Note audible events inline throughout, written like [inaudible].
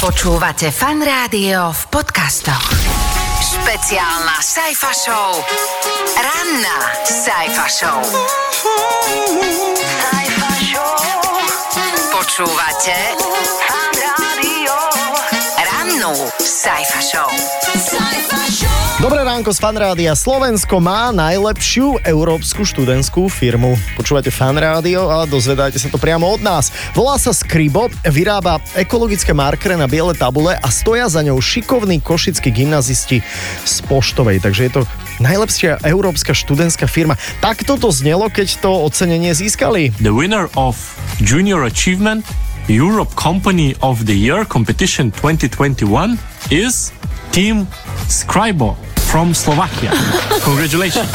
Počúvate fan rádio v podcastoch. Špeciálna Sajfa Show. Ranná Sajfa Show. Sajfa Show. Počúvate fan rádio. Rannú Sajfa Show. Dobré ránko z Fanrádia. Slovensko má najlepšiu európsku študentskú firmu. Počúvate Fanrádio a dozvedáte sa to priamo od nás. Volá sa Skribo, vyrába ekologické markere na biele tabule a stoja za ňou šikovní košickí gymnazisti z Poštovej. Takže je to najlepšia európska študentská firma. Tak toto znelo, keď to ocenenie získali. The winner of Junior Achievement Europe Company of the Year competition 2021 is Team Scribo from Slovakia. Congratulations.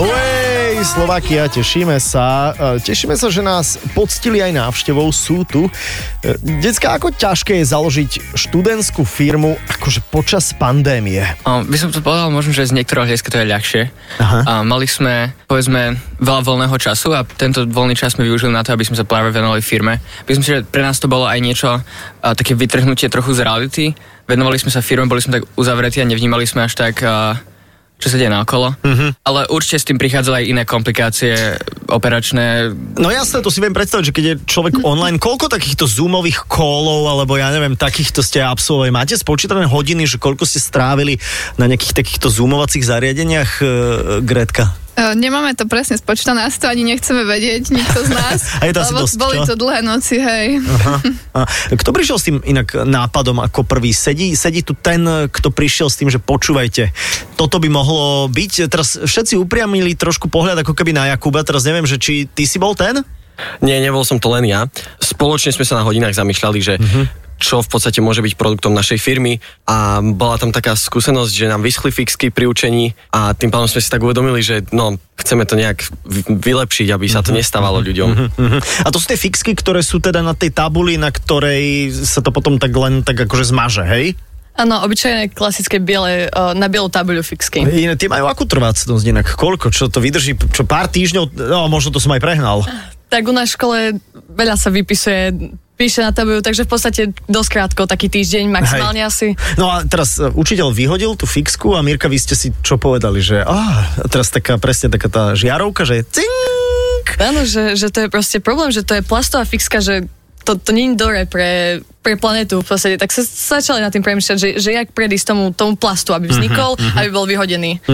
Ojej, Slovakia, tešíme sa. E, Tešíme sa, že nás poctili aj návštevou, sú tu. E, Decka, ako ťažké je založiť študentskú firmu akože počas pandémie? Um, by som to povedal možno, že z niektorého hľadiska to je ľahšie. Aha. A mali sme, povedzme, veľa voľného času a tento voľný čas sme využili na to, aby sme sa práve venovali firme. Myslím si, že pre nás to bolo aj niečo, a, také vytrhnutie trochu z reality. Venovali sme sa firme, boli sme tak uzavretí a nevnímali sme až tak, čo sa deje naokolo. Mm-hmm. Ale určite s tým prichádzali aj iné komplikácie operačné. No jasné, to si viem predstaviť, že keď je človek online, koľko takýchto zoomových callov, alebo ja neviem, takýchto ste absolvovali? Máte spočítané hodiny, že koľko ste strávili na nejakých takýchto zoomovacích zariadeniach, e, Gretka? E, Nemáme to presne spočítané, asi to ani nechceme vedieť, nikto z nás. [laughs] A je to asi dosť, boli čo? to dlhé noci, hej. Aha. [laughs] A kto prišiel s tým inak nápadom ako prvý? Sedí, sedí tu ten, kto prišiel s tým, že počúvajte, toto by mohlo byť. Teraz všetci upriamili trošku pohľad ako keby na Jakuba, teraz neviem, že či ty si bol ten? Nie, nebol som to len ja. Spoločne sme sa na hodinách zamýšľali, že čo v podstate môže byť produktom našej firmy a bola tam taká skúsenosť, že nám vyschli fixky pri učení a tým pádom sme si tak uvedomili, že no, chceme to nejak vy- vylepšiť, aby sa to nestávalo ľuďom. Mhm. A to sú tie fixky, ktoré sú teda na tej tabuli, na ktorej sa to potom tak len tak akože zmaže, hej? Áno, obyčajné klasické biele, na bielu tabuľu fixky. Iné, tie majú akú trvácnosť inak? Koľko? Čo to vydrží? Čo pár týždňov? No, možno to som aj prehnal. Tak u nás škole veľa sa vypisuje, píše na tabuľu, takže v podstate dosť krátko, taký týždeň maximálne asi. No a teraz e, učiteľ vyhodil tú fixku a Mirka, vy ste si čo povedali, že a teraz taká presne taká tá žiarovka, že cink. Áno, že, že to je proste problém, že to je plastová fixka, že to, to nie je dobré pre, pre planetu v podstate. Tak sa začali nad tým premýšľať, že, že jak predísť tomu, tomu plastu, aby vznikol, uh-huh, aby bol vyhodený.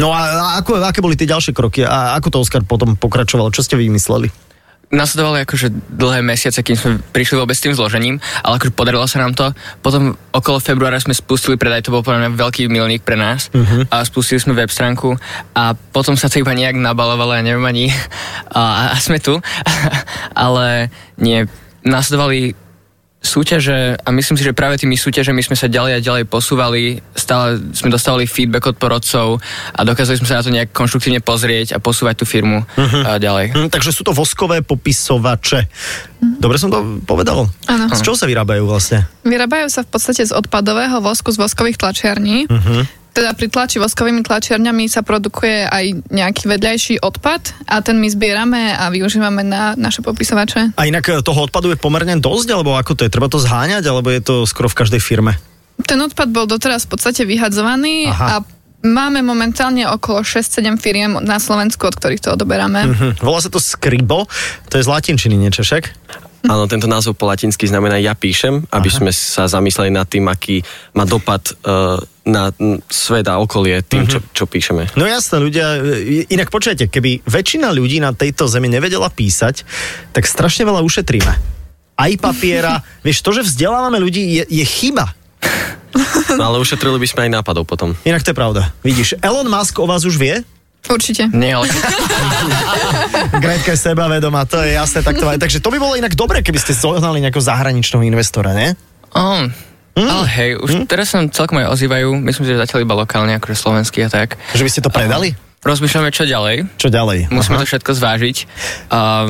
No a, a ako, aké boli tie ďalšie kroky a ako to Oskar potom pokračoval? Čo ste vymysleli? Nasledovali akože dlhé mesiace, kým sme prišli vôbec s tým zložením, ale akože podarilo sa nám to. Potom okolo februára sme spustili predaj, to bol podľa mňa veľký milník pre nás. Uh-huh. A spustili sme web stránku a potom sa to iba nejak nabalovalo, ja neviem ani, [laughs] a, a sme tu. [laughs] ale nie, nasledovali súťaže a myslím si, že práve tými súťažami sme sa ďalej a ďalej posúvali, stále sme dostávali feedback od porodcov a dokázali sme sa na to nejak konštruktívne pozrieť a posúvať tú firmu uh-huh. ďalej. Hm, takže sú to voskové popisovače. Dobre som to povedal? Áno. Z čoho sa vyrábajú vlastne? Vyrábajú sa v podstate z odpadového vosku z voskových tlačiarní. Mhm. Teda pri tlači voskovými tlačiarňami sa produkuje aj nejaký vedľajší odpad a ten my zbierame a využívame na naše popisovače. A inak e, toho odpadu je pomerne dosť, alebo ako to je? Treba to zháňať, alebo je to skoro v každej firme? Ten odpad bol doteraz v podstate vyhadzovaný Aha. a máme momentálne okolo 6-7 firiem na Slovensku, od ktorých to odoberáme. Hm. Volá sa to skribo, to je z latinčiny niečo však? Áno, tento názov po latinsky znamená ja píšem, aby Aha. sme sa zamysleli nad tým, aký má dopad uh, na svet a okolie tým, čo, čo píšeme. No jasné, ľudia, e, inak počujete, keby väčšina ľudí na tejto zemi nevedela písať, tak strašne veľa ušetríme. Aj papiera, [laughs] vieš, to, že vzdelávame ľudí, je, je chyba. No ale ušetrili by sme aj nápadov potom. Inak to je pravda. Vidíš, Elon Musk o vás už vie? Určite. Nie, ale [laughs] Gretka je sebavedomá, to je jasné. Tak to aj. Takže to by bolo inak dobre, keby ste zohnali nejakého zahraničného investora, ne? Oh, mm. Ale hej, už mm. teraz sa celkom aj ozývajú, myslím si, že zatiaľ iba lokálne, akože slovenský a tak. Že by ste to predali? Rozmýšľame, čo ďalej. Čo ďalej? Musíme Aha. to všetko zvážiť. A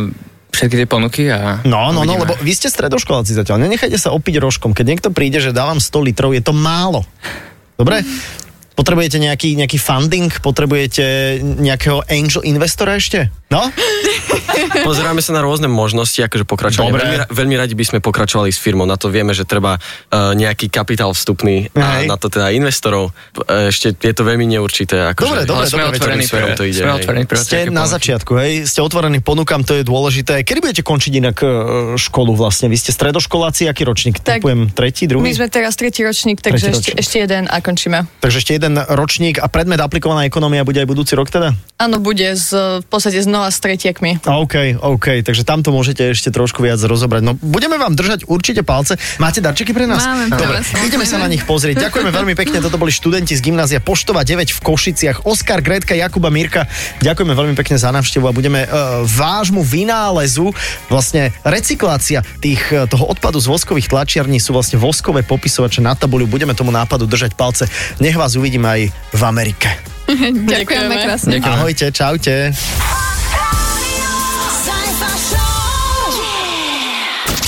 všetky tie ponuky a No, no, no, uvidíme. lebo vy ste stredoškoláci zatiaľ. Nenechajte sa opiť rožkom. Keď niekto príde, že dávam 100 litrov, je to málo. Dobre? Potrebujete nejaký, nejaký funding? Potrebujete nejakého angel investora ešte? No? [laughs] Pozeráme sa na rôzne možnosti, akože pokračovanie. Dobre. Veľmi, veľmi radi by sme pokračovali s firmou, na to vieme, že treba uh, nejaký kapitál vstupný a Hej. na to teda investorov. Uh, ešte je to veľmi neurčité. Akože, Dobre, dobre, sme dobre, otvorení pre, to ide, sme otvorení pre Ste na ponuky. začiatku, hej? Ste otvorení ponukám, to je dôležité. Kedy budete končiť inak e, školu vlastne? Vy ste stredoškoláci, aký ročník? Tak, Typujem tretí, druhý? My sme teraz tretí ročník, takže Tretí ešte, ročník. ešte jeden a končíme. Takže ešte jeden ročník a predmet aplikovaná ekonomia bude aj budúci rok teda? Áno, bude z, v podstate znova s tretiakmi. OK, OK, takže tam to môžete ešte trošku viac rozobrať. No budeme vám držať určite palce. Máte darčeky pre nás? Máme, Dobre, samozrejme. ideme sa na nich pozrieť. Ďakujeme veľmi pekne, toto boli študenti z gymnázia Poštova 9 v Košiciach. Oskar, Gretka, Jakuba, Mirka. Ďakujeme veľmi pekne za návštevu a budeme uh, vášmu vynálezu, vlastne recyklácia tých, eh, toho odpadu z voskových tlačiarní sú vlastne voskové popisovače na tabuľu. Budeme tomu nápadu držať palce. Nech vás uvidíme aj v Amerike. [laughs] Ďakujeme Ďakujeme. krásne. Ďakujem. Ahojte, čaute.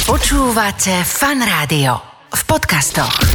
Počúvate Fan Rádio v podcastoch.